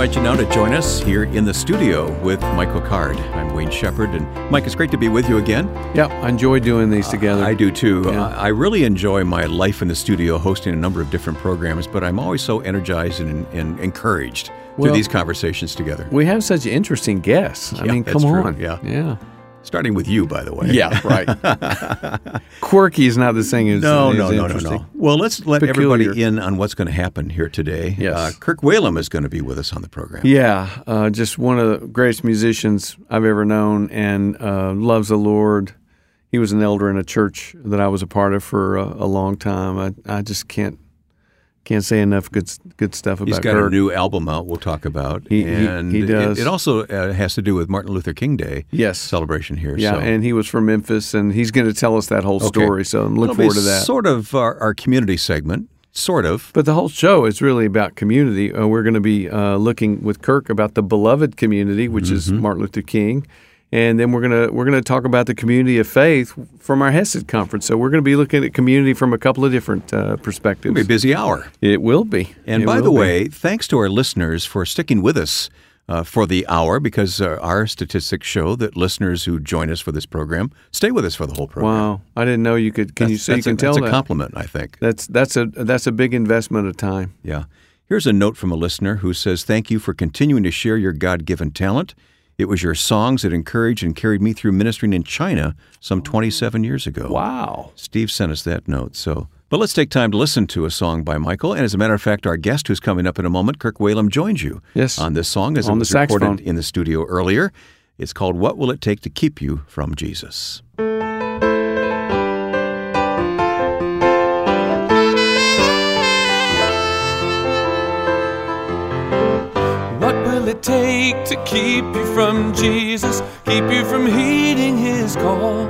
invite you now to join us here in the studio with Michael Card. I'm Wayne Shepherd, and Mike, it's great to be with you again. Yeah, I enjoy doing these uh, together. I do too. Yeah. Uh, I really enjoy my life in the studio hosting a number of different programs, but I'm always so energized and, and encouraged through these conversations together. we have such interesting guests. I Yeah, mean, that's come true. on. Yeah. Yeah. Starting with you, by the way. Yeah, right. Quirky is not the same as No, as no, no, no, no. Well, let's let Peculiar. everybody in on what's going to happen here today. Yes. Uh, Kirk Whalum is going to be with us on the program. Yeah, uh, just one of the greatest musicians I've ever known, and uh, loves the Lord. He was an elder in a church that I was a part of for a, a long time. I, I just can't can't say enough good good stuff about He's got Kirk. a new album out. We'll talk about. He- he- and he it- does. It, also uh, has to do with Martin Luther King Day yes, celebration here. yeah, so. and he was from Memphis, and he's going to tell us that whole Okay. story. So I'm looking forward to that. Sort of our, our community segment. Sort of. But the whole show is really about community. Uh, we're going to be uh, looking with Kirk about the beloved community, which is Mm-hmm. Martin Luther King, and then we're going to we're to talk about the community of faith from our Hesed conference. So we're going to be looking at community from a couple of different uh, perspectives. It'll be a busy hour. It will be. And It by the be. way, thanks to our listeners for sticking with us uh, for the hour because uh, our statistics show that listeners who join us for this program stay with us for the whole program. wow, I didn't know you could. Can you That's- so you that's a- tell that's that? a compliment, I think. That's that's a that's a big investment of time. Yeah. Here's a note from a listener who says, Thank you for continuing to share your God given talent. It was your songs that encouraged and carried me through ministering in China some 27 years ago. Wow. Steve sent us that note. So, but let's take time to listen to a song by Michael. And as a matter of fact, our guest who's coming up in a moment, Kirk Whalum, joins you Yes. on this song as On it was recorded in the studio earlier. It's called "What Will It Take to Keep You from Jesus." Take to keep you from Jesus? Keep you from heeding his call?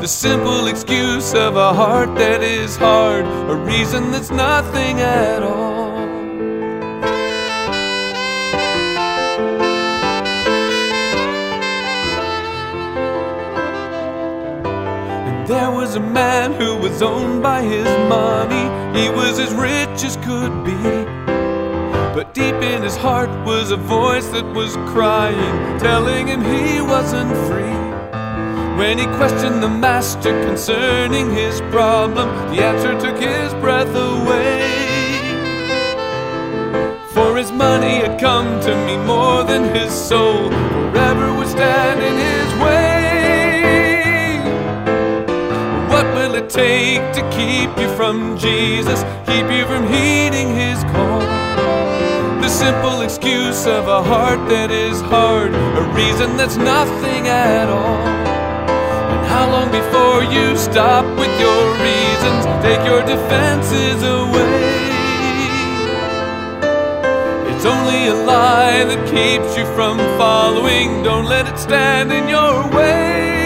The simple excuse of a heart that is hard, a reason that's nothing at all. And there was a man who was owned by his money, he was as rich as could be. But deep in his heart was a voice that was crying, telling him he wasn't free. When he questioned the master concerning his problem, the answer took his breath away. For his money had come to me more than his soul, forever would stand in his way. What will it take to keep you from Jesus? Keep you from heeding his call? The simple excuse of a heart that is hard, a reason that's nothing at all. And how long before you stop with your reasons? Take your defenses away. It's only a lie that keeps you from following. Don't let it stand in your way.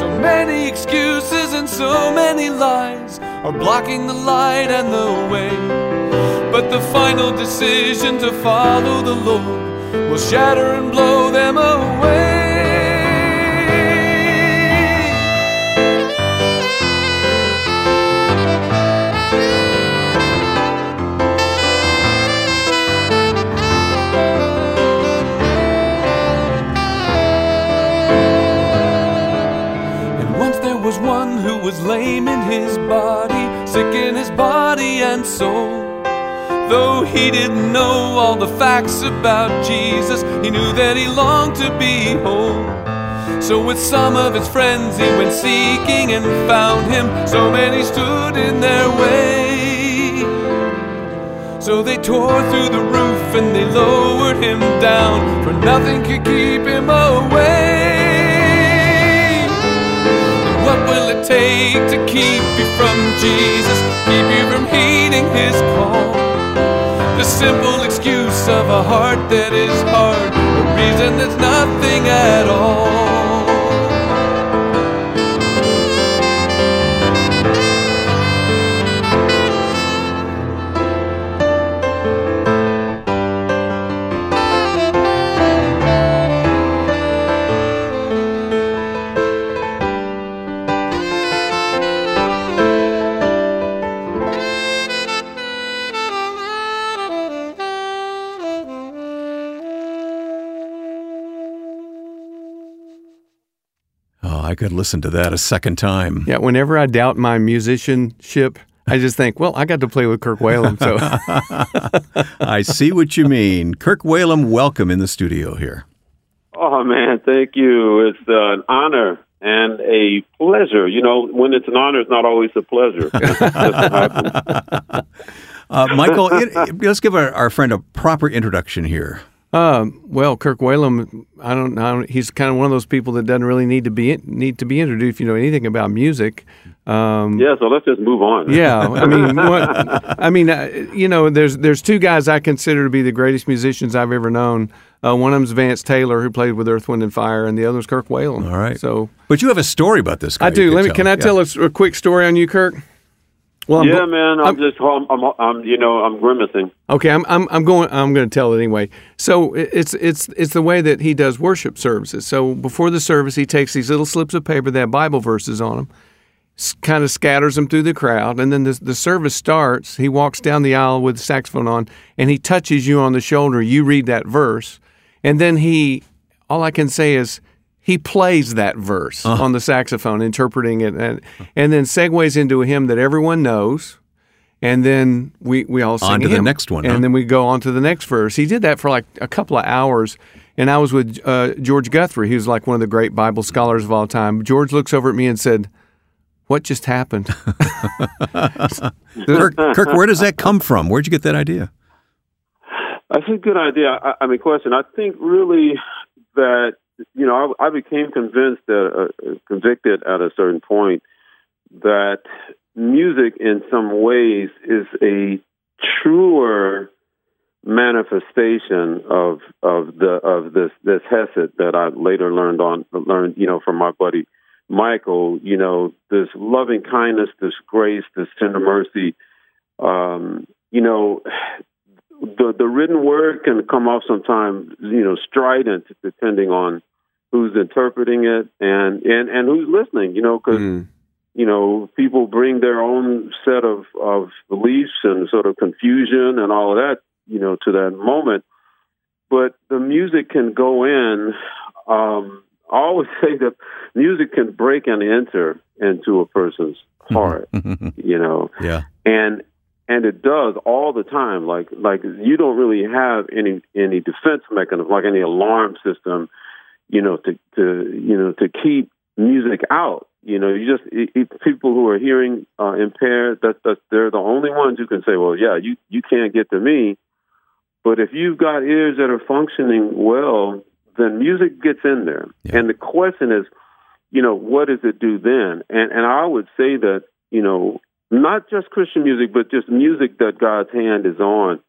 So many excuses and so many lies are blocking the light and the way. But the final decision to follow the Lord will shatter and blow them away. And once there was one who was lame in his body, sick in his body and soul. Though he didn't know all the facts about Jesus, he knew that he longed to be whole. So with some of his friends he went seeking and found him. So many stood in their way. So they tore through the roof and they lowered him down, for nothing could keep him away. What will it take to keep you from Jesus? Keep you from heeding his call? Simple excuse of a heart that is hard, a reason that's nothing at all. Could listen to that a second time. Yeah, whenever I doubt my musicianship, I just think, well, I got to play with Kirk Whalum, so I see what you mean. Kirk Whalum, welcome in the studio here. Oh man, thank you. It's uh, an honor and a pleasure. You know, when it's an honor, it's not always a pleasure. uh, Michael, it, it, let's give our, our, friend a proper introduction here. Um, well, Kirk Whalum, I don't know. He's kind of one of those people that doesn't really need to be need to be introduced. If you know anything about music. Um, yeah, so let's just move on. yeah, I mean, what, I mean, uh, you know, there's there's two guys I consider to be the greatest musicians I've ever known. Uh, one of them's Vance Taylor, who played with Earth, Wind, and Fire, and the other's Kirk Whalum. All right. So, but you have a story about this guy. I do. Let me. Can I yeah. tell a, a, quick story on you, Kirk? Well, I'm, yeah, man. I'm, I'm just. I'm, I'm, I'm, You know. I'm grimacing. Okay. I'm. I'm. I'm going. I'm going to tell it anyway. So it's. It's. It's the way that he does worship services. So before the service, he takes these little slips of paper that have Bible verses on them, kind of scatters them through the crowd, and then the the service starts. He walks down the aisle with the saxophone on, and he touches you on the shoulder. You read that verse and then he, all I can say is, he plays that verse uh-huh. on the saxophone, interpreting it, and, and then segues into a hymn that everyone knows. And then we, we all sing on to the next one, and huh? then we go on to the next verse. He did that for like a couple of hours, and I was with uh, George Guthrie, who's like one of the great Bible scholars of all time. George looks over at me and said, "What just happened?" Kirk, Kirk, where does that come from? Where'd you get that idea? That's a good idea. I, I mean, question. I think really that you know I, I became convinced that uh, convicted at a certain point that music, in some ways, is a truer manifestation of of the of this this hesed that I later learned on learned you know from my buddy Michael. You know this loving kindness, this grace, this tender mercy. Um, you know the the written word can come off sometimes, you know, strident depending on who's interpreting it and and and who's listening. You know, because mm. you know people bring their own set of of beliefs and sort of confusion and all of that, you know, to that moment. But the music can go in. Um, I always say that music can break and enter into a person's heart. you know, yeah, and and it does all the time. Like like you don't really have any any defense mechanism, like any alarm system, you know, to to you know to keep music out. You know, you just it, it, people who are hearing uh, impaired. That that they're the only ones who can say, well, yeah, you you can't get to me. But if you've got ears that are functioning well, then music gets in there. Yeah. And the question is, you know, what does it do then? And and I would say that you know not just Christian music, but just music that God's hand is on,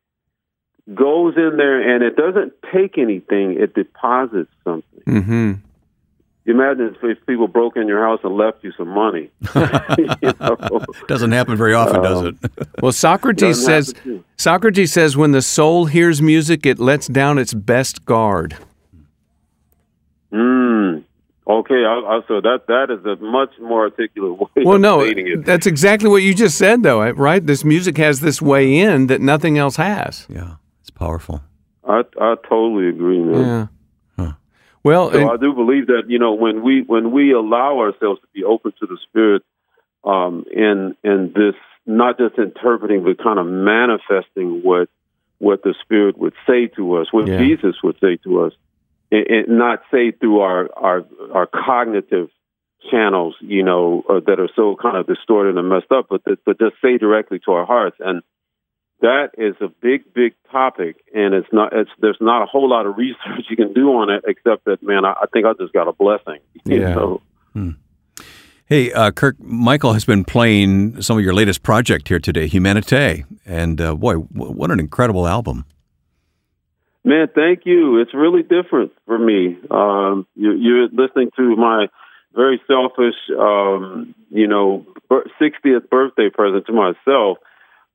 goes in there and it doesn't take anything, it deposits something. Mm-hmm. Imagine if, people broke in your house and left you some money. you know? Doesn't happen very often, does it? well, Socrates says Socrates says when the soul hears music, it lets down its best guard. Mm, Okay, I, I, so that that is a much more articulate way. Well, no, that's exactly what you just said, though, right? This music has this way in that nothing else has. Yeah, it's powerful. I I totally agree, man. Yeah. Huh. Well, so and, I do believe that you know when we when we allow ourselves to be open to the Spirit, um, in in this not just interpreting but kind of manifesting what what the Spirit would say to us, what yeah. Jesus would say to us it, not say through our, our, our cognitive channels, you know, uh, that are so kind of distorted and messed up, but, but just say directly to our hearts. And that is a big, big topic, and it's not. It's there's not a whole lot of research you can do on it, except that man, I, I think I just got a blessing. Yeah. So, hmm. Hey, uh, Kirk, Michael has been playing some of your latest project here today, Humanite, and uh, boy, w- what an incredible album! Man, thank you. It's really different for me. Um, you, you're listening to my very selfish, um, you know, 60th birthday present to myself.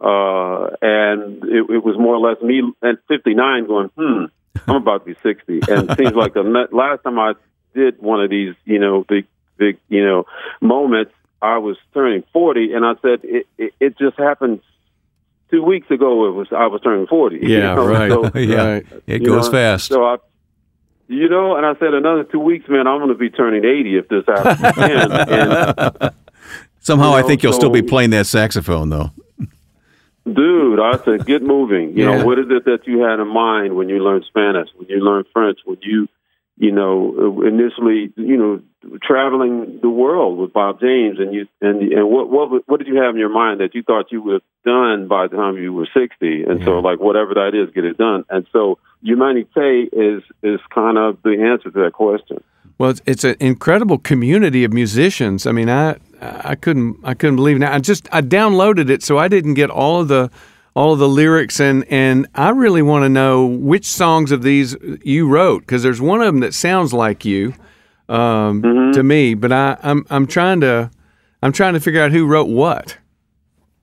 Uh, and it, it, was more or less me at 59 going, hmm, I'm about to be 60. And it seems like the last time I did one of these, you know, big, big, you know, moments, I was turning 40. And I said, it, it, it just happened two weeks ago it was I was turning forty. Yeah, you know? right. So, yeah, right. it goes know, fast. So I, you know, and I said another two weeks, man, I'm going to be turning 80 if this happens again. and Somehow You I think you'll still be playing that saxophone, though. Dude, I said, get moving. You Yeah. know, what is it that you had in mind when you learned Spanish, when you learned French, when you, you know, initially, you know, traveling the world with Bob James, and you, and and what what what did you have in your mind that you thought you would have done by the time you were sixty? And so, like, whatever that is, get it done. And so, Humanité is is kind of the answer to that question. Well, it's, it's an incredible community of musicians. I mean, I I couldn't I couldn't believe it. Now I just I downloaded it, so I didn't get all of the all of the lyrics, and and I really want to know which songs of these you wrote because there's one of them that sounds like you um, to me, but I I'm I'm trying to I'm trying to figure out who wrote what.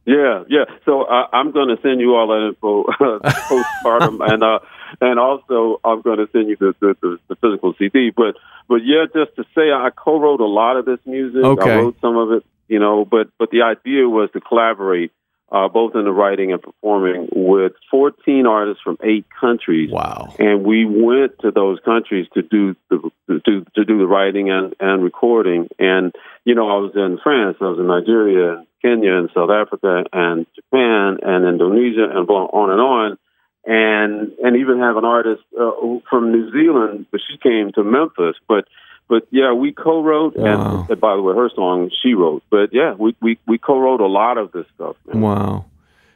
Yeah, yeah. So uh, I'm going to send you all that info postpartum, and uh, and also I'm going to send you the, the, the, the physical CD. But but yeah, just to say, I co-wrote a lot of this music. Okay. I wrote some of it, you know. But but the idea was to collaborate, uh, both in the writing and performing, with 14 artists from eight countries. Wow. And we went to those countries to do the to do, to do the writing and, and recording. And you know, I was in France, I was in Nigeria, Kenya, and South Africa, and Japan, and Indonesia, and on and on. And and even have an artist uh, from New Zealand, but she came to Memphis. But but yeah, we co-wrote, Wow. and, and by the way, her song she wrote. But yeah, we we, we co-wrote a lot of this stuff. Man. Wow.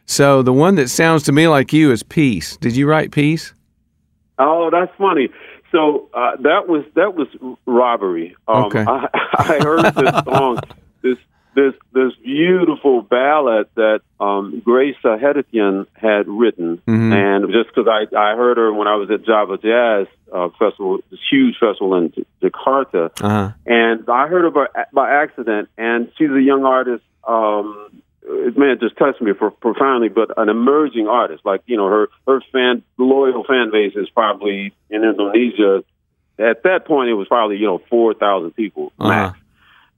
So the one that sounds to me like you is Peace. Did you write Peace? Oh, that's funny. So uh, that was that was robbery. Um, Okay. I, I heard this song, this this this beautiful ballad that um, Grace Sahedatian had written, Mhm. and just because I I heard her when I was at Java Jazz uh, Festival, this huge festival in J- Jakarta, Uh huh. and I heard of her a- by accident. And she's a young artist. Um, it man just touched me for, profoundly, but an emerging artist. Like you know, her her fan loyal fan base is probably in Indonesia. At that point, it was probably you know four thousand people max.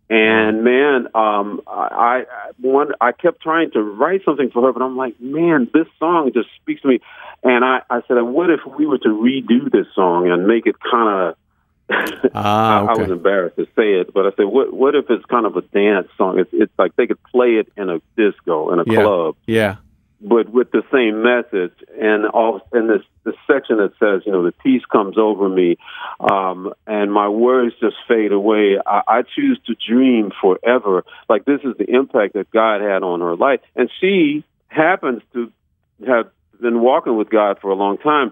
And man, um, I, I one I kept trying to write something for her, but I'm like, man, this song just speaks to me. And I, I said, what if we were to redo this song and make it kind of Ah, I, I was embarrassed to say it, but I said, "What? What if it's kind of a dance song? It's, it's like they could play it in a disco in a Yeah. club, Yeah. But with the same message." And all in this this section that says, "You know, the peace comes over me, um, and my words just fade away. I, I choose to dream forever." Like this is the impact that God had on her life, and she happens to have been walking with God for a long time.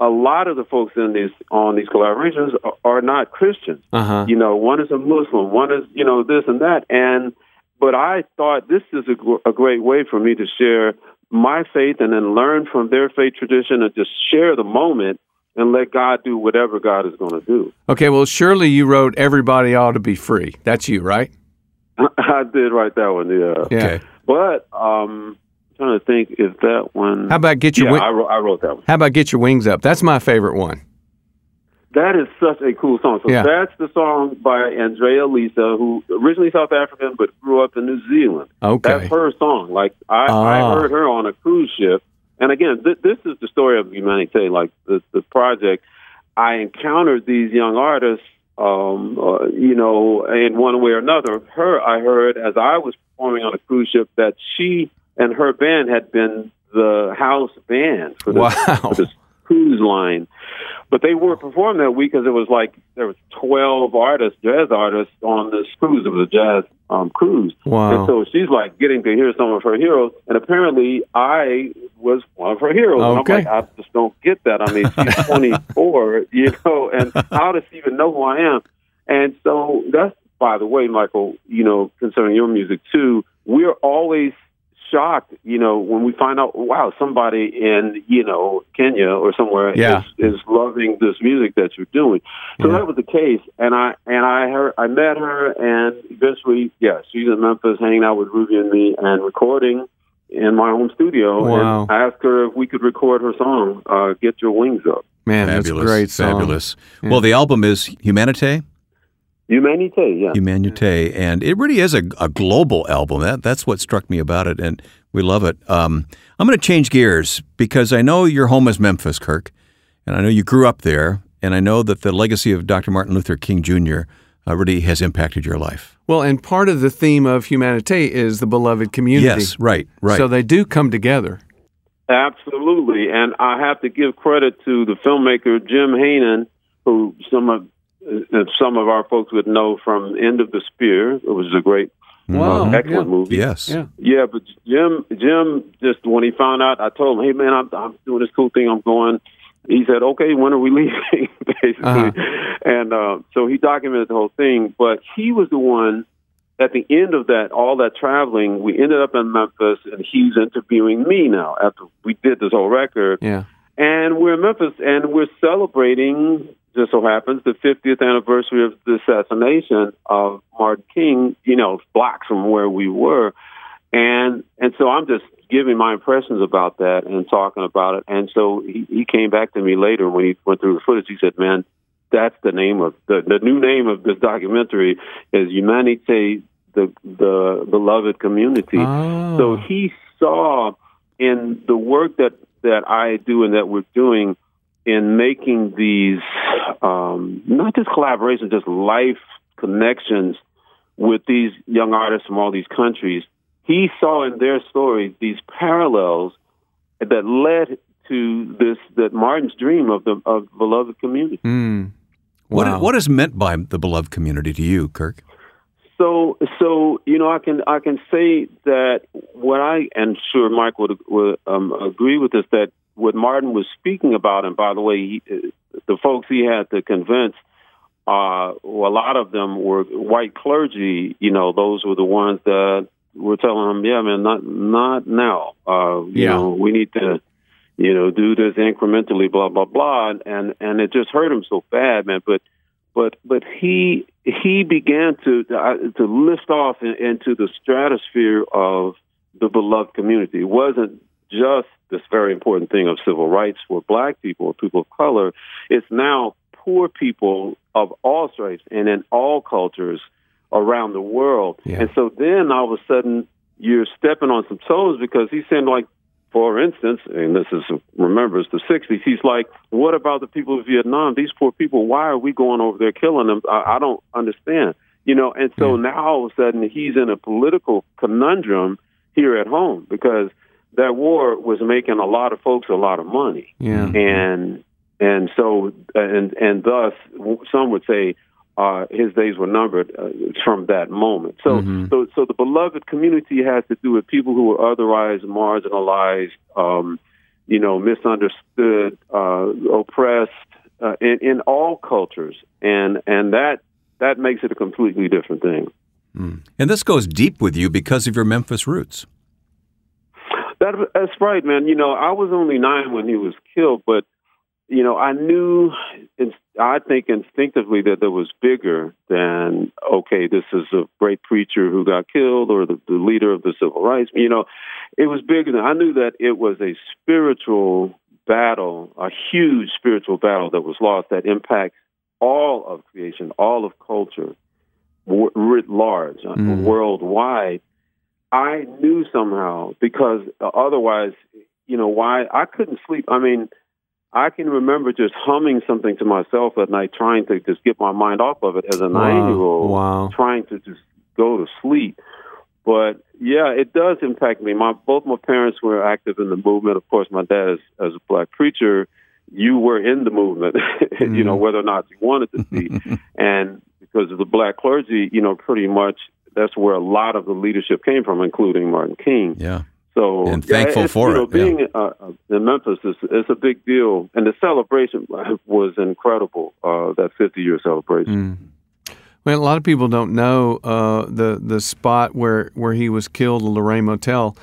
A lot of the folks in these on these collaborations are, are not Christians Uh huh. you know, one is a Muslim, one is, you know, this and that. And, but I thought this is a, gr- a great way for me to share my faith and then learn from their faith tradition and just share the moment and let God do whatever God is going to do. Okay. Well, surely you wrote "Everybody Ought to Be Free." That's you, right? I did write that one, yeah. Yeah. Okay. But, um, I'm trying to think if that one. How about get your yeah, wing- I, I wrote that one. How about get your wings up? That's my favorite one. That is such a cool song. So Yeah. that's the song by Andrea Lisa, who originally South African but grew up in New Zealand. Okay. That's her song. Like I, Ah. I heard her on a cruise ship, and again, th- this is the story of Humanité. Like the the project, I encountered these young artists, um, uh, you know, in one way or another. Her, I heard as I was performing on a cruise ship that she and her band had been the house band for this, Wow. for this cruise line. But they weren't performing that week because it was like there was twelve artists, jazz artists, on this cruise. It was a jazz um, cruise. Wow. And so she's like getting to hear some of her heroes, and apparently I was one of her heroes. And Okay. I'm like, I just don't get that. I mean, she's 24, you know, and how does she even know who I am? And so that's, by the way, Michael, you know, concerning your music too, we're always shocked, you know, when we find out, wow, somebody in, you know, Kenya or somewhere Yeah. is, is loving this music that you're doing. So Yeah. that was the case, and I and I heard I met her, and eventually, yeah, she's in Memphis, hanging out with Ruby and me, and recording in my home studio. Wow. And I asked her if we could record her song, uh, "Get Your Wings Up." Man, Fabulous. that's great song. Fabulous. Well, the album is Humanité. Humanité, yeah. Humanité, and it really is a, a global album. That that's what struck me about it, and we love it. Um, I'm going to change gears because I know your home is Memphis, Kirk, and I know you grew up there, and I know that the legacy of Dr. Martin Luther King Jr. Uh, really has impacted your life. Well, and part of the theme of Humanite is the beloved community. Yes, right, right. So they do come together. Absolutely, and I have to give credit to the filmmaker Jim Haanen, who some of uh, some of our folks would know from End of the Spear. It was a great, Wow, uh, excellent yeah. movie. yes. Yeah. Yeah, but Jim, Jim, just when he found out, I told him, "Hey, man, I'm, I'm doing this cool thing. I'm going." He said, "Okay, when are we leaving?" Basically, Uh-huh. and uh, so he documented the whole thing. But he was the one at the end of that, all that traveling. We ended up in Memphis, and he's interviewing me now after we did this whole record. Yeah. And we're in Memphis, and we're celebrating. Just so happens the 50th anniversary of the assassination of Martin King. You know, blocks from where we were, and and so I'm just giving my impressions about that and talking about it. And so he, he came back to me later when he went through the footage. He said, "Man, that's the name of the the new name of this documentary is Humanite, the the beloved community." Oh. So he saw in the work that that I do and that we're doing in making these um, not just collaborations, just life connections with these young artists from all these countries. He saw in their stories these parallels that led to this that Martin's dream of the of beloved community. Mm. What, Wow. what is meant by the beloved community to you, Kirk? So, so you know, I can I can say that what I and sure Mike would would um, agree with is that what Martin was speaking about, and by the way, he, the folks he had to convince, uh, well, a lot of them were white clergy. You know, those were the ones that were telling him, "Yeah, man, not not now. Uh, you Yeah. know, we need to." You know, do this incrementally, blah blah blah, and and it just hurt him so bad, man. But but but he he began to uh, to lift off in, into the stratosphere of the beloved community. It wasn't just this very important thing of civil rights for black people or people of color. It's now poor people of all stripes and in all cultures around the world. Yeah. And so then all of a sudden you're stepping on some toes because he's saying like for instance, and this is remember it's the '60s. He's like, "What about the people of Vietnam? These poor people. Why are we going over there killing them? I, I don't understand." You know, and so now all of a sudden he's in a political conundrum here at home because that war was making a lot of folks a lot of money, Yeah. and and so and and thus some would say uh, his days were numbered uh, from that moment. So, Mhm. so, so the beloved community has to do with people who are otherwise marginalized, um, you know, misunderstood, uh, oppressed uh, in in all cultures, and and that that makes it a completely different thing. And this goes deep with you because of your Memphis roots. That, that's right, man. You know, I was only nine when he was killed, but you know, I knew, I think instinctively that there was bigger than okay, this is a great preacher who got killed or the, the leader of the civil rights. You know, it was bigger than I knew that it was a spiritual battle, a huge spiritual battle that was lost that impacts all of creation, all of culture, writ large, Mm. worldwide. I knew somehow because uh, otherwise, you know, why I couldn't sleep. I mean, I can remember just humming something to myself at night, trying to just get my mind off of it as a nine year old, Wow. trying to just go to sleep. But yeah, it does impact me. My both my parents were active in the movement. Of course, my dad, is, as a black preacher, you were in the movement. you know, whether or not you wanted to be, and because of the black clergy, you know, pretty much that's where a lot of the leadership came from, including Martin King. Yeah. So And yeah, thankful it's, for you know, it. Being uh, uh, in Memphis is it's a big deal, and the celebration was incredible. Uh, that 50 year celebration. Mm. Well, a lot of people don't know uh, the the spot where where he was killed, the Lorraine Motel,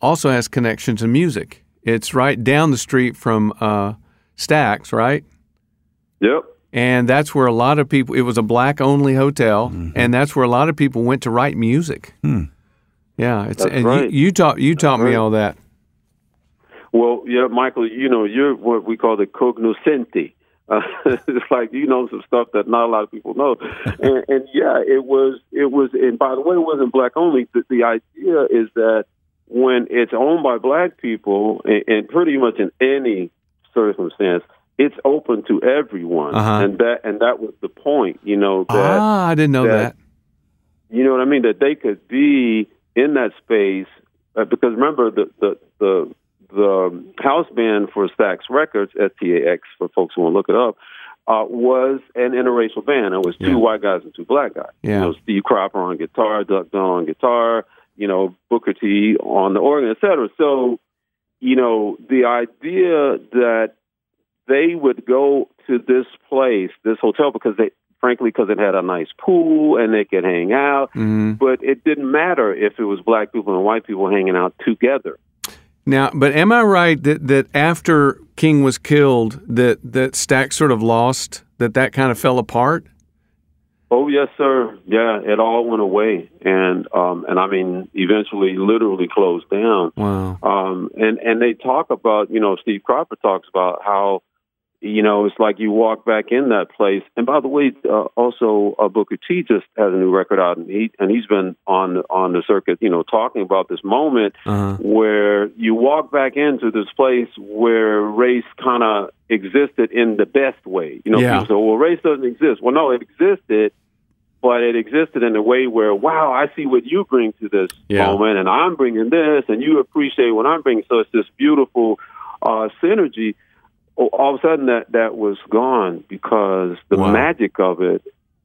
also has connection to music. It's right down the street from uh, Stax, right? Yep. And that's where a lot of people. It was a black only hotel, and that's where a lot of people went to write music. Hmm. Yeah, it's That's and right. you, you taught you taught me right. all that. Well, yeah, Michael, you know, you're what we call the cognoscenti. Uh, it's like you know some stuff that not a lot of people know, and, and yeah, it was it was. And by the way, it wasn't black only. The, the idea is that when it's owned by black people, and, and pretty much in any circumstance, it's open to everyone, Uh-huh. and that and that was the point. You know that ah, I didn't know that. that- you know what I mean that they could be in that space uh, because remember the the the the house band for Stax Records STAX for folks who want to look it up uh, was an interracial band. It was two Yeah. white guys and two black guys. Yeah. You know, Steve Cropper on guitar, Duck Dunn on guitar, you know Booker T on the organ, et cetera. So you know the idea that they would go to this place, this hotel, because they frankly because it had a nice pool and they could hang out hmm but it didn't matter if it was black people and white people hanging out together. Now, but am I right that, that after King was killed, that that Stax sort of lost, that that kind of fell apart? Oh yes, sir. Yeah, it all went away, and um, and I mean, eventually, literally closed down. Wow. Um, and and they talk about, you know, Steve Cropper talks about how, you know, it's like you walk back in that place. And by the way, uh, also uh, Booker T just has a new record out, and he and he's been on on the circuit, you know, talking about this moment Uh-huh. where you walk back into this place where race kind of existed in the best way. You know, Yeah. people say, well, race doesn't exist. Well, no, it existed, but it existed in a way where, wow, I see what you bring to this Yeah. moment, and I'm bringing this, and you appreciate what I'm bringing. So it's this beautiful uh, synergy. Oh, All of a sudden, that, that was gone because the Wow. magic of it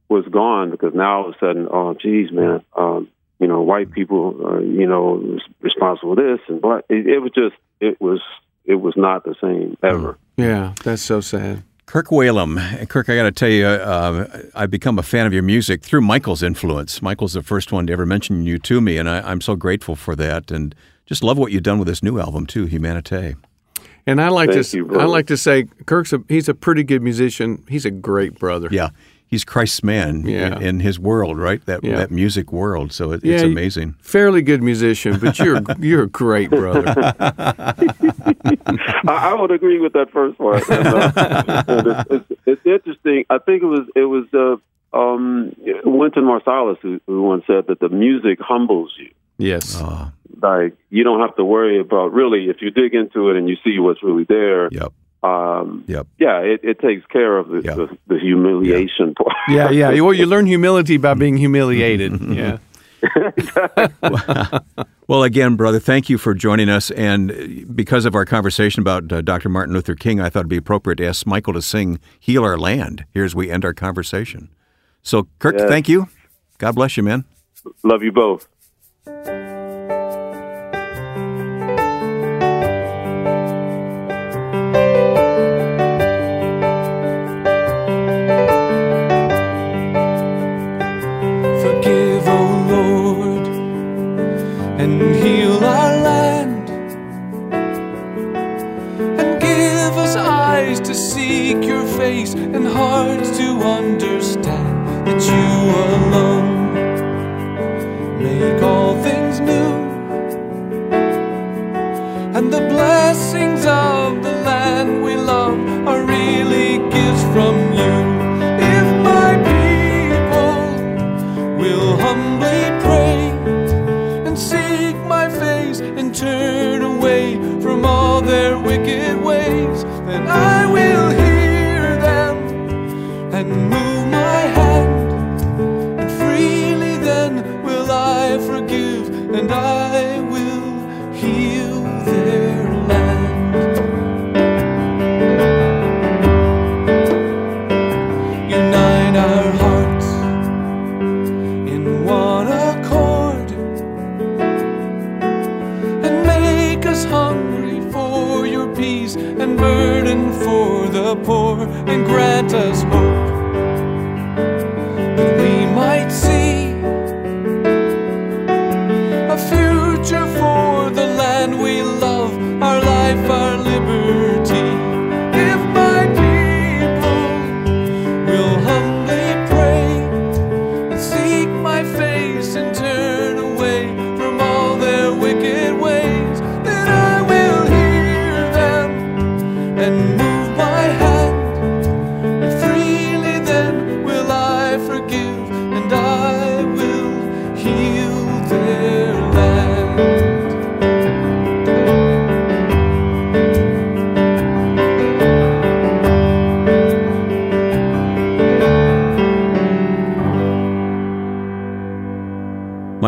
was gone because now all of a sudden, oh, geez, man, um, you know, white people, uh, you know, responsible for this and black. It, it was just, it was, it was not the same ever. Yeah, that's so sad. Kirk Whalum. Kirk, I got to tell you, uh, I've become a fan of your music through Michael's influence. Michael's the first one to ever mention you to me, and I, I'm so grateful for that. And just love what you've done with this new album too, Humanite. And I like Thank to you, I like to say Kirk's a he's a pretty good musician. He's a great brother. Yeah, he's Christ's man Yeah. in, in his world, right? That Yeah. that music world. So it, Yeah, it's amazing. Fairly good musician, but you're you're a great brother. I, I would agree with that first part. And, uh, it's, it's, it's interesting. I think it was it was uh, um, Wynton Marsalis who, who once said that the music humbles you. Yes. Oh, Like you don't have to worry about really if you dig into it and you see what's really there. yep, Um, yep. yeah, it, it takes care of the, Yeah. the, the humiliation part. Yeah, yeah. Well, you learn humility by being humiliated. Yeah. Well, again, brother, thank you for joining us. And because of our conversation about uh, Dr. Martin Luther King, I thought it'd be appropriate to ask Michael to sing "Heal Our Land" here as we end our conversation. So, Kirk, Yes. thank you. God bless you, man. Love you both. Seek your face and hearts to understand that you alone from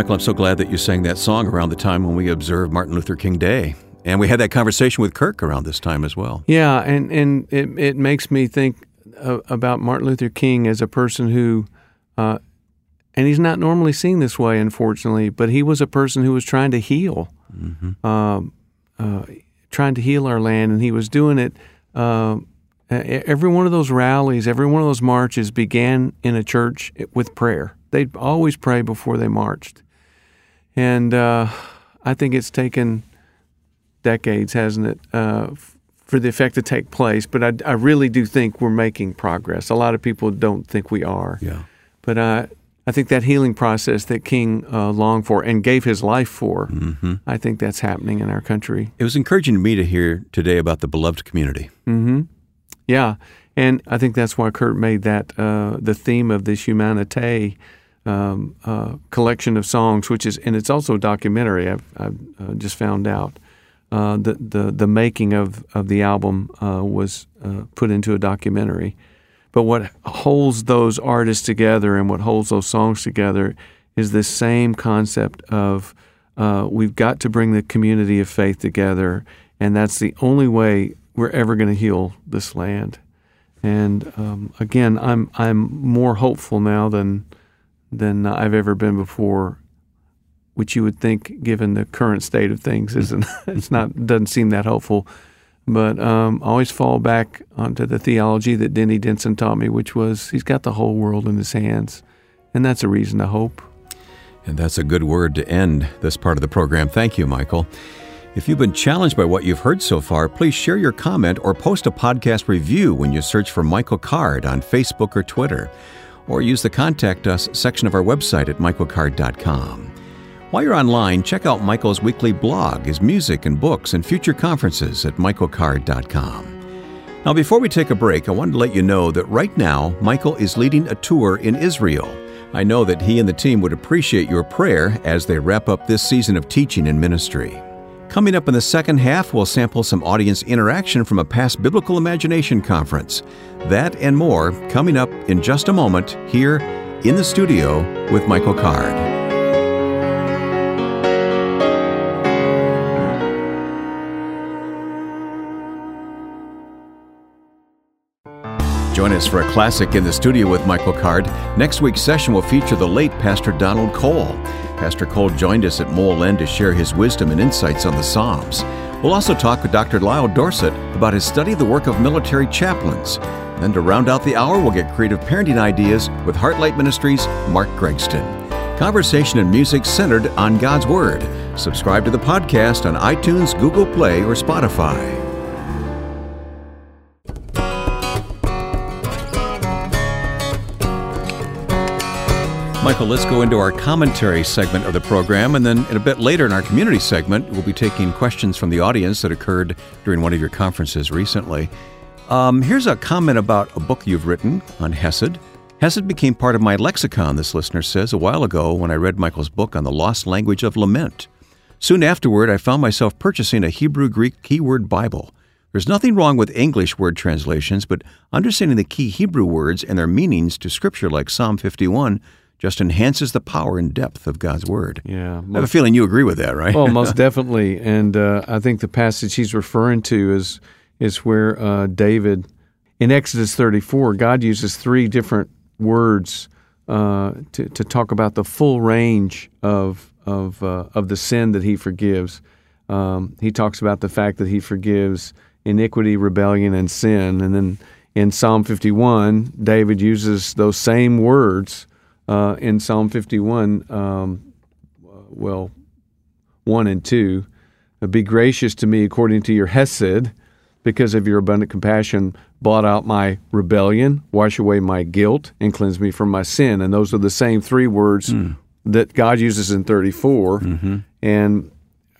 Michael, I'm so glad that you sang that song around the time when we observed Martin Luther King Day. And we had that conversation with Kirk around this time as well. Yeah, and, and it, it makes me think about Martin Luther King as a person who, uh, and he's not normally seen this way, unfortunately, but he was a person who was trying to heal, mm-hmm. um, uh, trying to heal our land, and he was doing it. Uh, every one of those rallies, every one of those marches began in a church with prayer. They'd always pray before they marched. And uh, I think it's taken decades, hasn't it, uh, for the effect to take place. But I, I, really do think we're making progress. A lot of people don't think we are. Yeah. But uh, I think that healing process that King uh, longed for and gave his life for, mm-hmm. I think that's happening in our country. It was encouraging to me to hear today about the beloved community. Mm-hmm. Yeah. And I think that's why Kirk made that uh, the theme of this Humanite um, uh, collection of songs, which is, and it's also a documentary. I've, I've uh, just found out uh, the, the the making of of the album uh, was uh, put into a documentary. But what holds those artists together and what holds those songs together is this same concept of uh, we've got to bring the community of faith together, and that's the only way we're ever going to heal this land. And um, again, I'm I'm more hopeful now than than I've ever been before, which you would think, given the current state of things, isn't it's not doesn't seem that hopeful. But um, I always fall back onto the theology that Denny Denson taught me, which was he's got the whole world in his hands, and that's a reason to hope. And that's a good word to end this part of the program. Thank you, Michael. If you've been challenged by what you've heard so far, please share your comment or post a podcast review when you search for Michael Card on Facebook or Twitter or use the Contact Us section of our website at michaelcard.com. While you're online, check out Michael's weekly blog, his music and books, and future conferences at michaelcard.com. Now, before we take a break, I wanted to let you know that right now, Michael is leading a tour in Israel. I know that he and the team would appreciate your prayer as they wrap up this season of teaching and ministry. Coming up in the second half, we'll sample some audience interaction from a past Biblical Imagination conference. That and more coming up in just a moment here in the studio with Michael Card. Join us for a classic in the studio with Michael Card. Next week's session will feature the late Pastor Donald Cole. Pastor Cole joined us at Mole End to share his wisdom and insights on the Psalms. We'll also talk with Dr. Lyle Dorsett about his study of the work of military chaplains. Then to round out the hour, we'll get creative parenting ideas with Heartlight Ministries' Mark Gregston. Conversation and music centered on God's Word. Subscribe to the podcast on iTunes, Google Play, or Spotify. Michael, let's go into our commentary segment of the program, and then a bit later in our community segment, we'll be taking questions from the audience that occurred during one of your conferences recently. Um, here's a comment about a book you've written on Hesed. Hesed became part of my lexicon, this listener says, a while ago when I read Michael's book on the lost language of lament. Soon afterward, I found myself purchasing a Hebrew Greek keyword Bible. There's nothing wrong with English word translations, but understanding the key Hebrew words and their meanings to scripture like Psalm 51 just enhances the power and depth of God's Word. Yeah, most, I have a feeling you agree with that, right? Oh, most definitely. And uh, I think the passage he's referring to is is where uh, David, in Exodus 34, God uses three different words uh, to to talk about the full range of of uh, of the sin that He forgives. Um, he talks about the fact that He forgives iniquity, rebellion, and sin, and then in Psalm 51, David uses those same words uh, in Psalm 51, um, well, 1 and 2. Uh, Be gracious to me according to your Hesed, because of your abundant compassion, blot out my rebellion, wash away my guilt, and cleanse me from my sin. And those are the same three words mm. that God uses in 34. Mm-hmm. And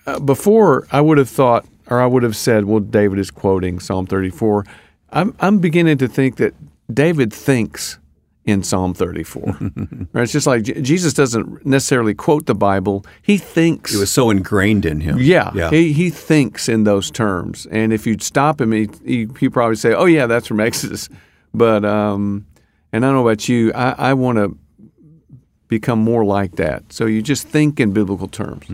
uh, before, I would have thought, or I would have said, well, David is quoting Psalm 34. I'm, I'm beginning to think that David thinks in Psalm 34. right? It's just like Jesus doesn't necessarily quote the Bible. He thinks. It was so ingrained in him. Yeah. yeah. He, he thinks in those terms. And if you'd stop him, he, he, he'd probably say, oh, yeah, that's from Exodus. But, um, and I don't know about you, I, I want to become more like that. So you just think in biblical terms.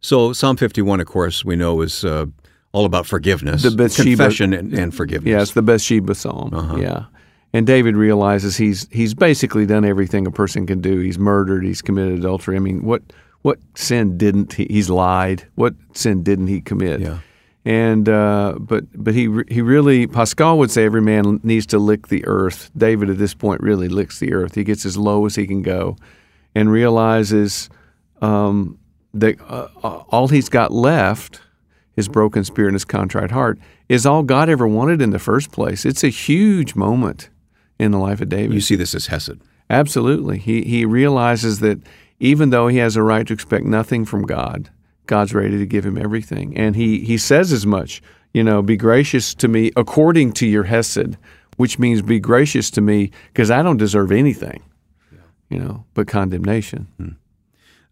So Psalm 51, of course, we know is uh, all about forgiveness, The Bathsheba- confession, and, and forgiveness. Yeah, it's the Bathsheba psalm. Uh-huh. Yeah. And David realizes he's he's basically done everything a person can do. He's murdered. He's committed adultery. I mean, what what sin didn't he? He's lied. What sin didn't he commit? Yeah. And uh, but but he he really Pascal would say every man needs to lick the earth. David at this point really licks the earth. He gets as low as he can go, and realizes um, that uh, uh, all he's got left, his broken spirit and his contrite heart, is all God ever wanted in the first place. It's a huge moment in the life of David. You see this as Hesed. Absolutely. He he realizes that even though he has a right to expect nothing from God, God's ready to give him everything. And he he says as much, you know, be gracious to me according to your hesed, which means be gracious to me because I don't deserve anything. You know, but condemnation.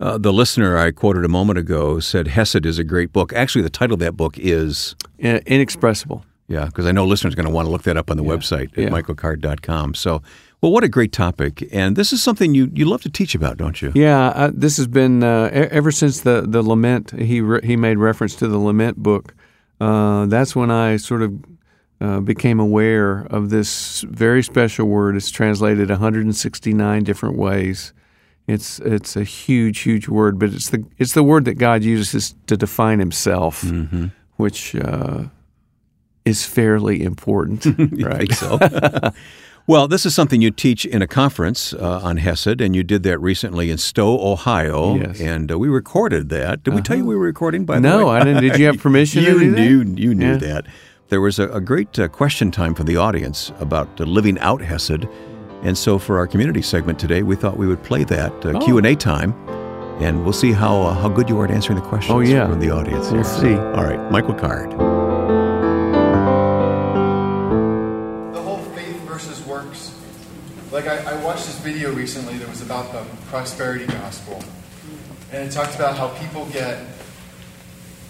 Uh, the listener I quoted a moment ago said Hesed is a great book. Actually, the title of that book is, Inexpressible. Yeah, because I know listeners are going to want to look that up on the website at Yeah. michaelcard.com. So, well, what a great topic. And this is something you, you love to teach about, don't you? Yeah, I, this has been uh, ever since the the lament. He re- he made reference to the lament book. Uh, that's when I sort of uh, became aware of this very special word. It's translated 169 different ways. It's it's a huge huge word, but it's the it's the word that God uses to define Himself, which uh, is fairly important, right? so. well, this is something you teach in a conference uh, on Hesed, and you did that recently in Stow, Ohio. Yes. Uh-huh. And uh, we recorded that. Did we tell you we were recording? By the No, way, I didn't. Did you have permission you to do that? knew you knew Yeah. that. There was a, a great uh, question time from the audience about uh, living out Hesed, and so for our community segment today, we thought we would play that uh, Oh. Q and A time, and we'll see how uh, how good you are at answering the questions Oh, yeah. from the audience. We'll here. see. All right, Michael Card. Like I, I watched this video recently that was about the prosperity gospel, and it talked about how people get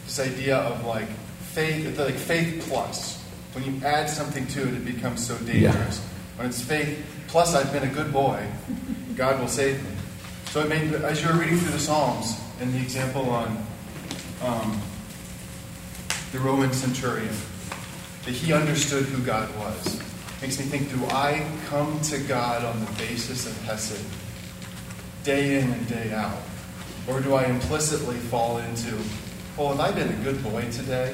this idea of like faith, like faith plus. When you add something to it, it becomes so dangerous. When it's faith plus, I've been a good boy, God will save me. So I mean, as you were reading through the Psalms and the example on um, the Roman centurion that he understood who God was. Makes me think, do I come to God on the basis of Hesed, day in and day out? Or do I implicitly fall into, well, have I been a good boy today?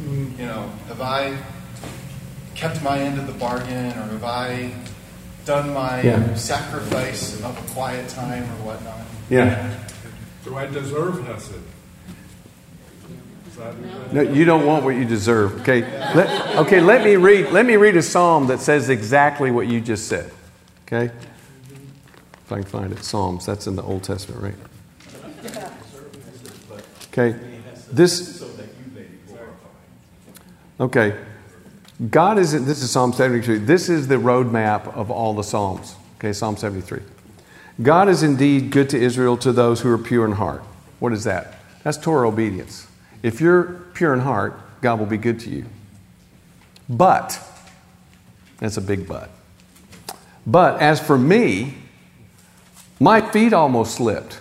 Mm-hmm. You know, have I kept my end of the bargain, or have I done my Yeah. sacrifice of a quiet time or whatnot? Yeah. Do I deserve Hesed? No, you don't want what you deserve. Okay. Let, okay. Let me read. Let me read a psalm that says exactly what you just said. Okay. If I can find it, Psalms. That's in the Old Testament, right? Okay. This. Okay. God is. This is Psalm seventy-three. This is the roadmap of all the Psalms. Okay, Psalm seventy-three. God is indeed good to Israel to those who are pure in heart. What is that? That's Torah obedience. If you're pure in heart, God will be good to you. But, that's a big but. But as for me, my feet almost slipped.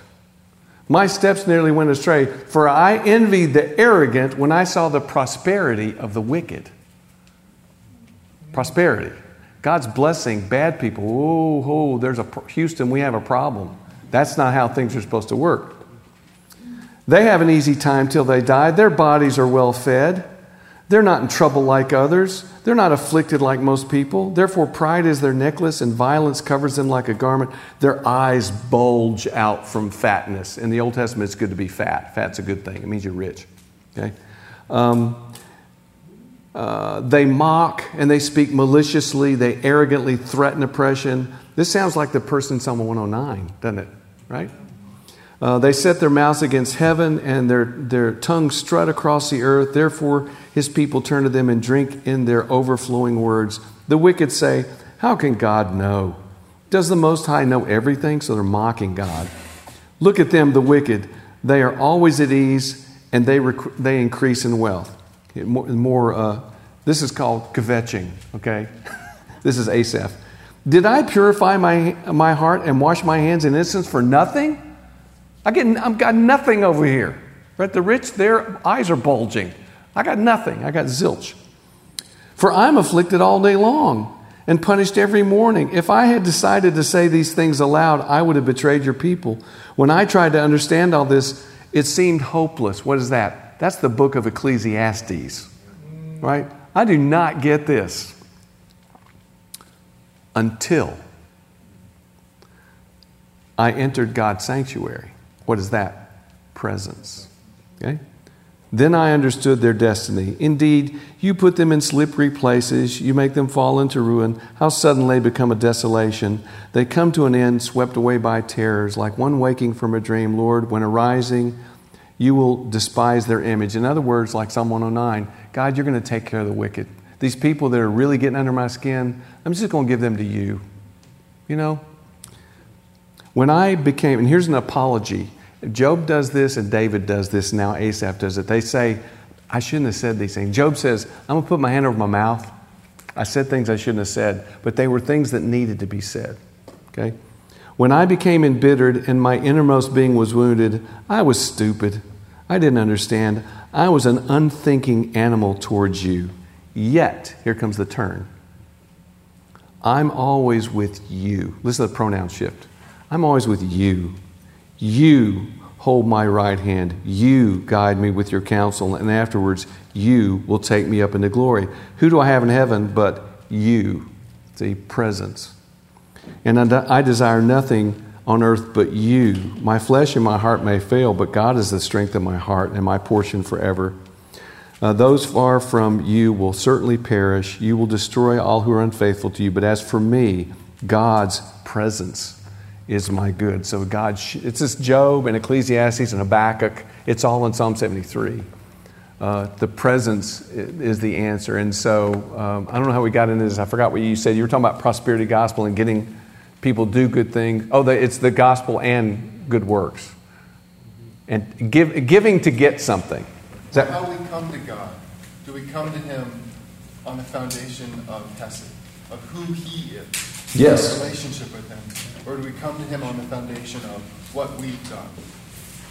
My steps nearly went astray, for I envied the arrogant when I saw the prosperity of the wicked. Prosperity. God's blessing bad people. Oh, oh, there's a Houston, we have a problem. That's not how things are supposed to work. They have an easy time till they die. Their bodies are well fed. They're not in trouble like others. They're not afflicted like most people. Therefore, pride is their necklace and violence covers them like a garment. Their eyes bulge out from fatness. In the Old Testament, it's good to be fat. Fat's a good thing, it means you're rich. Okay? Um, uh, they mock and they speak maliciously. They arrogantly threaten oppression. This sounds like the person in Psalm 109, doesn't it? Right? Uh, they set their mouths against heaven and their, their tongues strut across the earth. Therefore, his people turn to them and drink in their overflowing words. The wicked say, How can God know? Does the Most High know everything? So they're mocking God. Look at them, the wicked. They are always at ease and they, rec- they increase in wealth. More, more uh, this is called kvetching, okay? this is Asaph. Did I purify my, my heart and wash my hands in innocence for nothing? I get, I've got nothing over here. Right? The rich, their eyes are bulging. I got nothing. I got zilch. For I'm afflicted all day long and punished every morning. If I had decided to say these things aloud, I would have betrayed your people. When I tried to understand all this, it seemed hopeless. What is that? That's the book of Ecclesiastes, right? I do not get this until I entered God's sanctuary. What is that? Presence. Okay? Then I understood their destiny. Indeed, you put them in slippery places, you make them fall into ruin. How suddenly they become a desolation. They come to an end, swept away by terrors, like one waking from a dream. Lord, when arising, you will despise their image. In other words, like Psalm 109, God, you're going to take care of the wicked. These people that are really getting under my skin, I'm just going to give them to you. You know? When I became, and here's an apology Job does this and David does this, now Asaph does it. They say, I shouldn't have said these things. Job says, I'm going to put my hand over my mouth. I said things I shouldn't have said, but they were things that needed to be said. Okay? When I became embittered and my innermost being was wounded, I was stupid. I didn't understand. I was an unthinking animal towards you. Yet, here comes the turn. I'm always with you. Listen to the pronoun shift. I'm always with you. You hold my right hand. You guide me with your counsel, and afterwards you will take me up into glory. Who do I have in heaven but you? The presence. And I desire nothing on earth but you. My flesh and my heart may fail, but God is the strength of my heart and my portion forever. Uh, those far from you will certainly perish. You will destroy all who are unfaithful to you. But as for me, God's presence is my good. So God, it's this Job and Ecclesiastes and Habakkuk. It's all in Psalm 73. Uh, the presence is the answer. And so um, I don't know how we got into this. I forgot what you said. You were talking about prosperity gospel and getting people do good things. Oh, the, it's the gospel and good works. And give, giving to get something. Is that how we come to God? Do we come to Him on the foundation of Hesed, of who He is? Yes. relationship with Him or do we come to Him on the foundation of what we've done?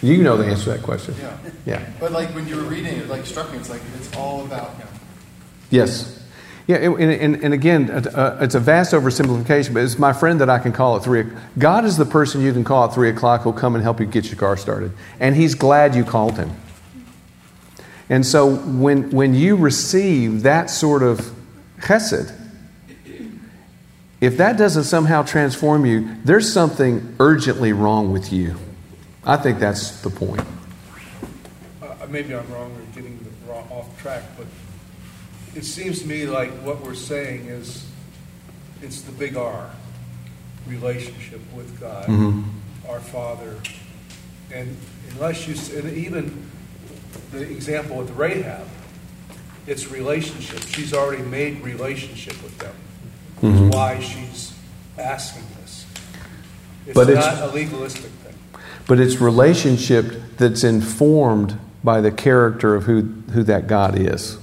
You know the answer to that question. Yeah. Yeah. But like when you were reading it, like struck me, it's like it's all about Him. Yes. Yeah, and, and, and again, uh, it's a vast oversimplification, but it's my friend that I can call at 3 God is the person you can call at 3 o'clock who'll come and help you get your car started. And He's glad you called Him. And so when, when you receive that sort of chesed, if that doesn't somehow transform you, there's something urgently wrong with you. I think that's the point. Uh, maybe I'm wrong or getting the wrong, off track, but it seems to me like what we're saying is it's the big R relationship with God, mm-hmm. our Father. And unless you, and even the example with Rahab, it's relationship. She's already made relationship with them mm-hmm. why she's asking this. It's but not it's, a legalistic thing. But it's relationship that's informed by the character of who, who that God is.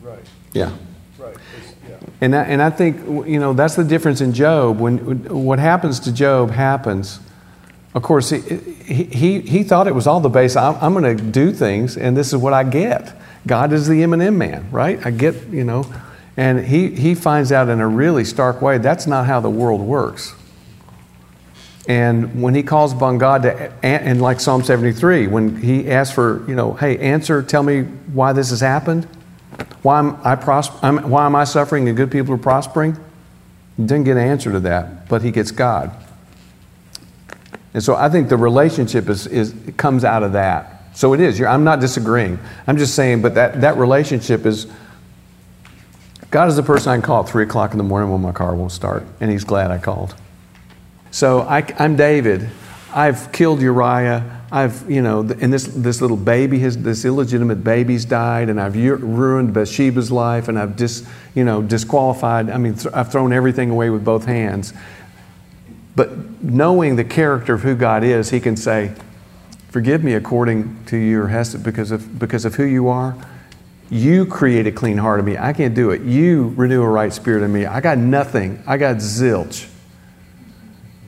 Right. Yeah. Right. yeah. And I, and I think you know that's the difference in Job. When what happens to Job happens. Of course, he, he, he thought it was all the base. I'm, I'm going to do things, and this is what I get. God is the M&M man, right? I get, you know, and he, he finds out in a really stark way that's not how the world works. And when he calls upon God to, and like Psalm 73, when he asks for, you know, hey, answer, tell me why this has happened, why am I, pros- why am I suffering and good people are prospering? He didn't get an answer to that, but he gets God. And so I think the relationship is, is comes out of that. So it is. I'm not disagreeing. I'm just saying, but that, that relationship is God is the person I can call at 3 o'clock in the morning when my car won't start, and He's glad I called. So I, am David. I've killed Uriah. I've, you know, and this, this little baby, his, this illegitimate baby's died, and I've ruined Bathsheba's life, and I've dis, you know, disqualified. I mean, th- I've thrown everything away with both hands. But knowing the character of who God is, He can say, Forgive me according to your hesed because of, because of who you are You create a clean heart in me. I can't do it. You renew a right spirit in me. I got nothing. I got zilch.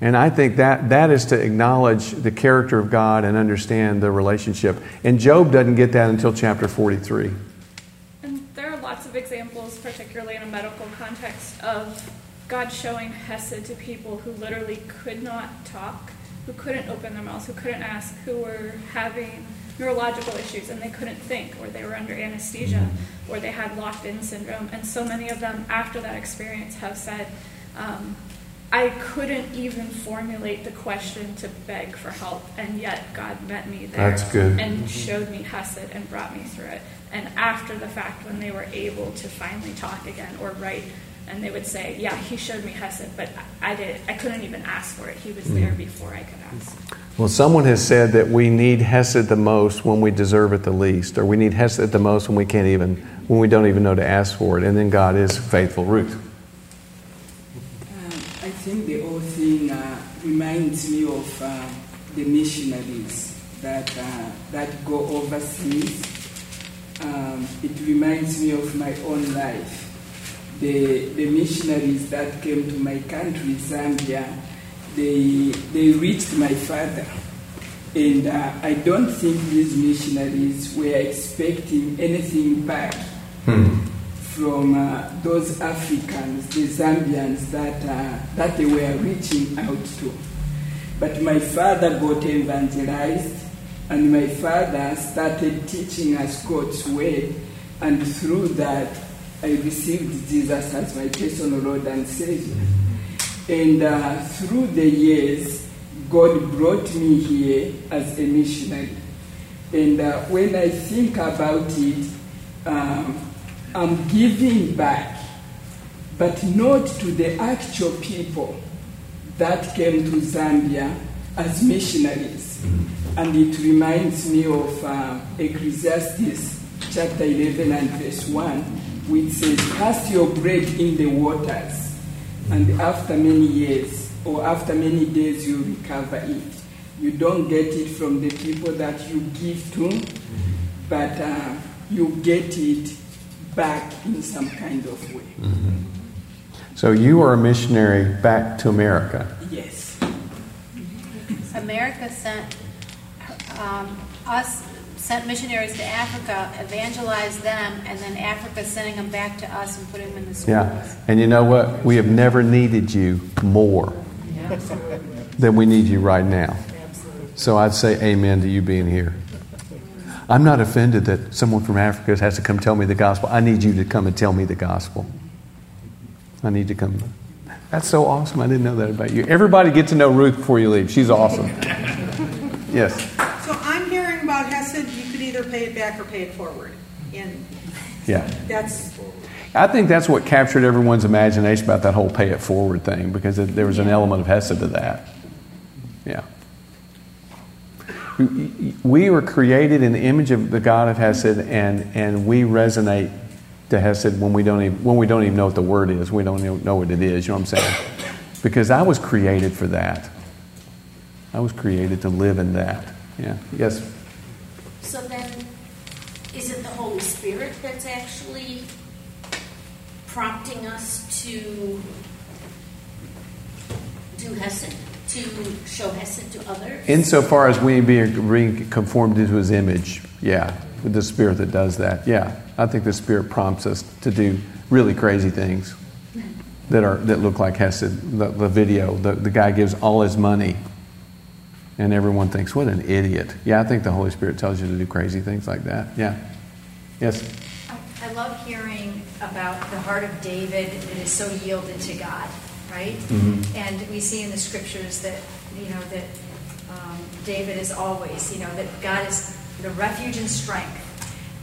And I think that that is to acknowledge the character of God and understand the relationship. And Job doesn't get that until chapter 43. And there are lots of examples, particularly in a medical context, of God showing Hesed to people who literally could not talk, who couldn't open their mouths, who couldn't ask, who were having neurological issues and they couldn't think, or they were under anesthesia, or they had locked in syndrome. And so many of them, after that experience, have said, um, I couldn't even formulate the question to beg for help, and yet God met me there That's good. and showed me Hesed and brought me through it. And after the fact, when they were able to finally talk again or write, and they would say, "Yeah, He showed me Hesed, but I did. I couldn't even ask for it. He was there before I could ask." Well, someone has said that we need Hesed the most when we deserve it the least, or we need Hesed the most when we can't even, when we don't even know to ask for it. And then God is faithful. Ruth. Um, I think the whole thing uh, reminds me of uh, the missionaries that uh, that go overseas. Um, it reminds me of my own life. The the missionaries that came to my country, Zambia, they they reached my father, and uh, I don't think these missionaries were expecting anything back from uh, those Africans, the Zambians that, uh, that they were reaching out to. But my father got evangelized, and my father started teaching us God's word, and through that, I received Jesus as my personal Lord and Savior. And uh, through the years, God brought me here as a missionary. And uh, when I think about it, um, I'm giving back, but not to the actual people that came to Zambia as missionaries. And it reminds me of uh, Ecclesiastes chapter 11 and verse 1, which says, Cast your bread in the waters, and after many years or after many days you recover it. You don't get it from the people that you give to, but uh, you get it back in some kind of way. So you are a missionary back to America. Yes. America sent um, us sent missionaries to Africa, evangelized them, and then Africa sending them back to us and putting them in the schools. Yeah. And you know what? We have never needed you more than we need you right now. Absolutely. So I'd say amen to you being here. I'm not offended that someone from Africa has to come tell me the gospel. I need you to come and tell me the gospel. I need to come. That's so awesome. I didn't know that about you. Everybody get to know Ruth before you leave. She's awesome. Yes. So I'm hearing about Hesed, you could either pay it back or pay it forward. And Yeah. that's, I think that's what captured everyone's imagination about that whole pay it forward thing because it, there was an element of Hesed to that. Yeah. We- We were created in the image of the God of Hesed, and, and we resonate to Hesed when we, don't even, when we don't even know what the word is. We don't even know what it is. You know what I'm saying? Because I was created for that. I was created to live in that. Yeah. Yes. So then, is it the Holy Spirit that's actually prompting us to do Hesed, to show Hesed to others? Insofar as we being, conformed into his image, yeah, with the spirit that does that, yeah. I think the spirit prompts us to do really crazy things that are that look like Hesed. The, the video, the, the guy gives all his money, and everyone thinks, "What an idiot!" Yeah, I think the Holy Spirit tells you to do crazy things like that. Yeah. Yes. I love hearing about the heart of David that is so yielded to God, right? Mhm. And we see in the scriptures that, you know, that um, David is always, you know, that God is the refuge and strength.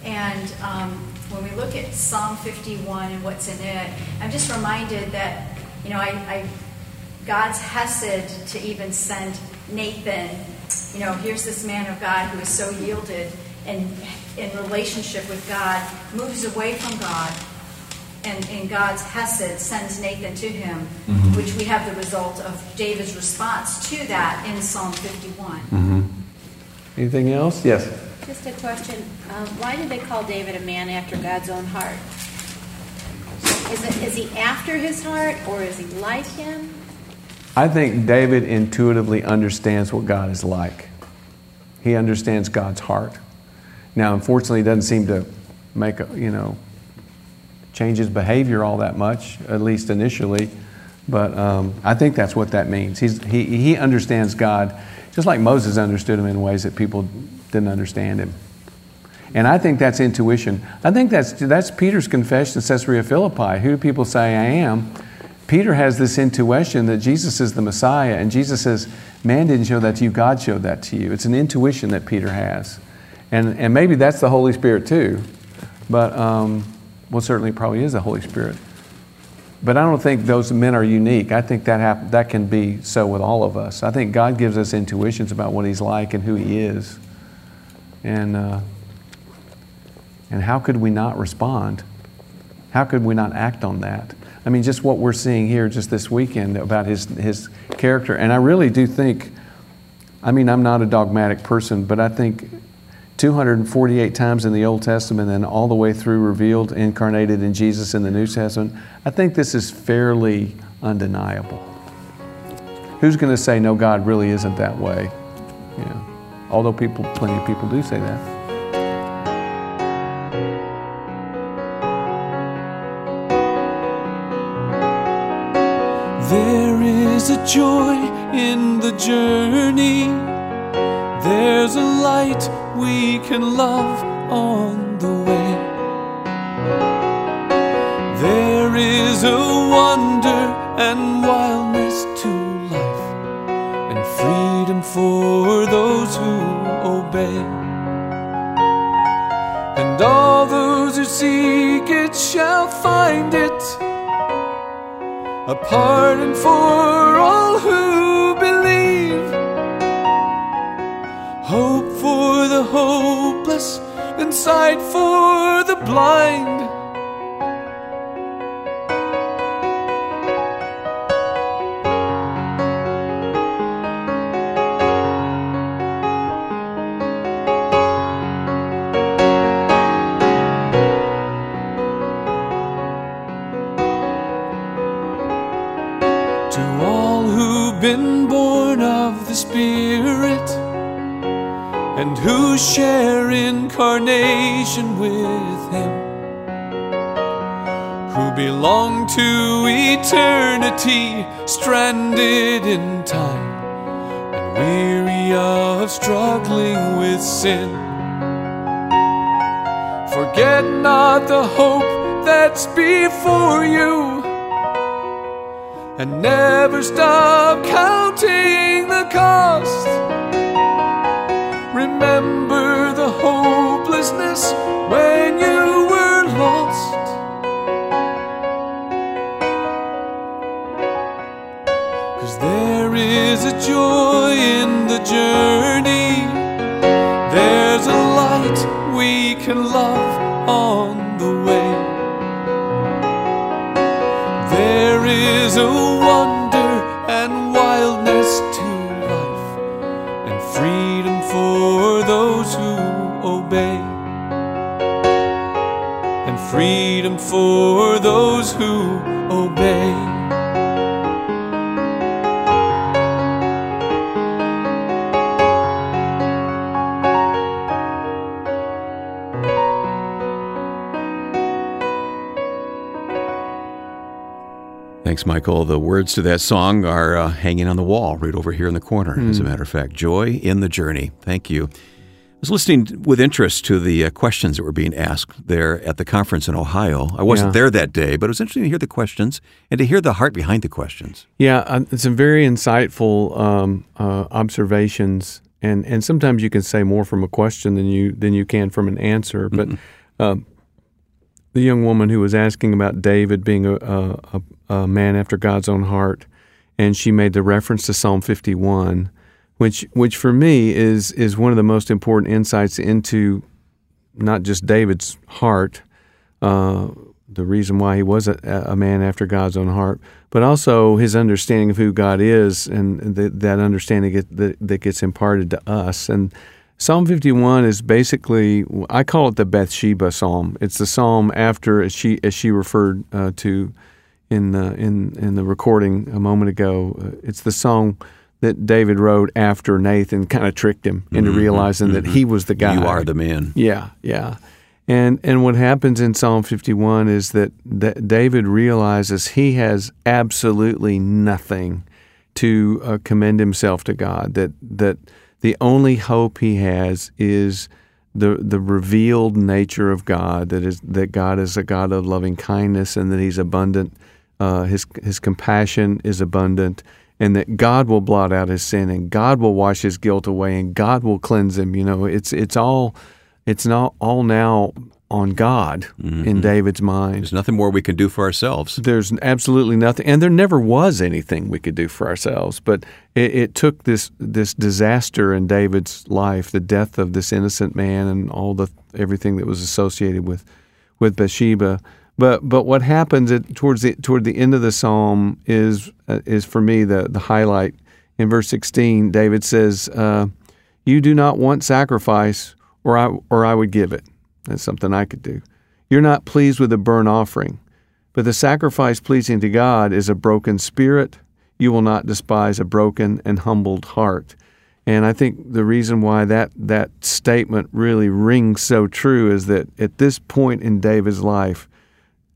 And um, when we look at Psalm 51 and what's in it, I'm just reminded that, you know, I, I God's hesed to even send Nathan, you know, here's this man of God who is so yielded and in relationship with God, moves away from God, and, and God's hesed sends Nathan to him, Mhm. which we have the result of David's response to that in Psalm 51. Mm-hmm. Anything else? Yes. Just a question. Um, why did they call David a man after God's own heart? Is, it, is he after his heart or is he like him? I think David intuitively understands what God is like. He understands God's heart. Now, unfortunately, he doesn't seem to make a, you know, change his behavior all that much, at least initially. But um, I think that's what that means. He's, he, he understands God just like Moses understood him in ways that people didn't understand him. And I think that's intuition. I think that's, that's Peter's confession in Caesarea Philippi. Who do people say I am? Peter has this intuition that Jesus is the Messiah, and Jesus says, Man didn't show that to you, God showed that to you. It's an intuition that Peter has. And, and maybe that's the Holy Spirit too. But, um, well, certainly probably is the Holy Spirit. But I don't think those men are unique. I think that, hap- that can be so with all of us. I think God gives us intuitions about what He's like and who He is. And, uh, and how could we not respond? How could we not act on that? I mean, just what we're seeing here just this weekend about his, his character. And I really do think, I mean, I'm not a dogmatic person, but I think 248 times in the Old Testament and all the way through revealed, incarnated in Jesus in the New Testament, I think this is fairly undeniable. Who's going to say, no, God really isn't that way? Yeah. Although people, plenty of people do say that. There is a joy in the journey. There's a light we can love on the way. There is a wonder and wildness to life, and freedom for those who obey. And all those who seek it shall find it a pardon for all who hopeless, and sight for the blind. And who share incarnation with Him, who belong to eternity, stranded in time and weary of struggling with sin. Forget not the hope that's before you and never stop counting the cost. Remember the hopelessness when you were lost. Cause there is a joy in the journey, Thanks, Michael. The words to that song are uh, hanging on the wall right over here in the corner, as a Hmm. matter of fact. Joy in the Journey. Thank you. I was listening with interest to the uh, questions that were being asked there at the conference in Ohio. I wasn't Yeah. there that day, but it was interesting to hear the questions and to hear the heart behind the questions. Yeah, uh, some very insightful um, uh, observations, and, and sometimes you can say more from a question than you than you can from an answer. But um, the young woman who was asking about David being a, a, a, man after God's own heart, and she made the reference to Psalm 51, which which for me is is one of the most important insights into not just David's heart, uh, the reason why he was a, a man after God's own heart, but also his understanding of who God is and that understanding get, that, that gets imparted to us. And Psalm 51 is basically, I call it the Bathsheba Psalm. It's the psalm after, as she, as she referred uh, to in, the, in, in the recording a moment ago, uh, it's the song that David wrote after Nathan kind of tricked him into Mhm, realizing that mhm. he was the guy. You are the man. Yeah, yeah. And and what happens in Psalm 51 is that, that David realizes he has absolutely nothing to uh, commend himself to God. That that the only hope he has is the the revealed nature of God. That is that God is a God of loving kindness and that He's abundant. Uh, his His compassion is abundant, and that God will blot out his sin and God will wash his guilt away and God will cleanse him. You know, it's it's all it's not all now on God in David's mind. There's nothing more we can do for ourselves. There's absolutely nothing, and there never was anything we could do for ourselves. But it, it took this this disaster in David's life, the death of this innocent man, and all the everything that was associated with with Bathsheba. But but what happens at, towards the toward the end of the psalm is uh, is for me the the highlight. In verse sixteen, David says, uh, "You do not want sacrifice, or I or I would give it." That's something I could do. You're not pleased with a burnt offering. But the sacrifice pleasing to God is a broken spirit. You will not despise a broken and humbled heart. And I think the reason why that, that statement really rings so true is that at this point in David's life,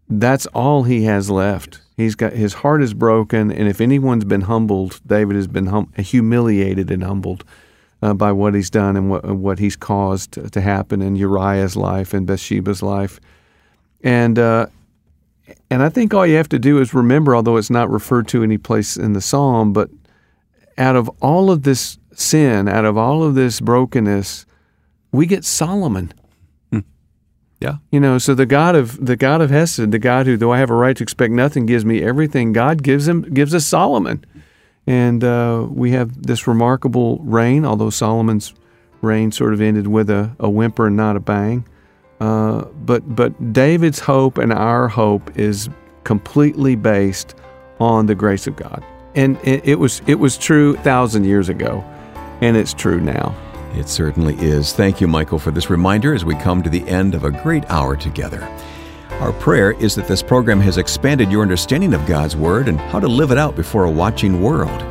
that's all he has left. He's got his heart is broken, and if anyone's been humbled, David has been hum- humiliated and humbled uh, by what he's done and what what he's caused to, to happen in Uriah's life and Bathsheba's life. And uh, and I think all you have to do is remember, although it's not referred to any place in the psalm, but out of all of this sin, out of all of this brokenness, we get Solomon. Yeah. You know, so the God of the God of Hesed, the God who, though I have a right to expect nothing, gives me everything. God gives him gives us Solomon, and uh, we have this remarkable reign. Although Solomon's reign sort of ended with a, a whimper and not a bang, uh, but but David's hope and our hope is completely based on the grace of God, and it, it was it was true a thousand years ago, and it's true now. It certainly is. Thank you, Michael, for this reminder as we come to the end of a great hour together. Our prayer is that this program has expanded your understanding of God's Word and how to live it out before a watching world.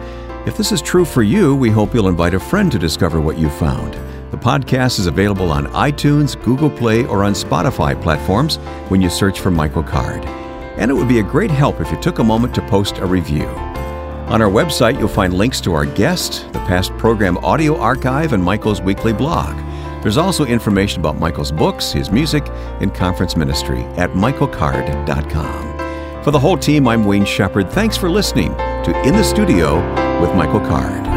If this is true for you, we hope you'll invite a friend to discover what you found. The podcast is available on iTunes, Google Play, or on Spotify platforms when you search for Michael Card. And it would be a great help if you took a moment to post a review. On our website, you'll find links to our guest, the past program audio archive, and Michael's weekly blog. There's also information about Michael's books, his music, and conference ministry at michaelcard.com. For the whole team, I'm Wayne Shepherd. Thanks for listening to In the Studio with Michael Card.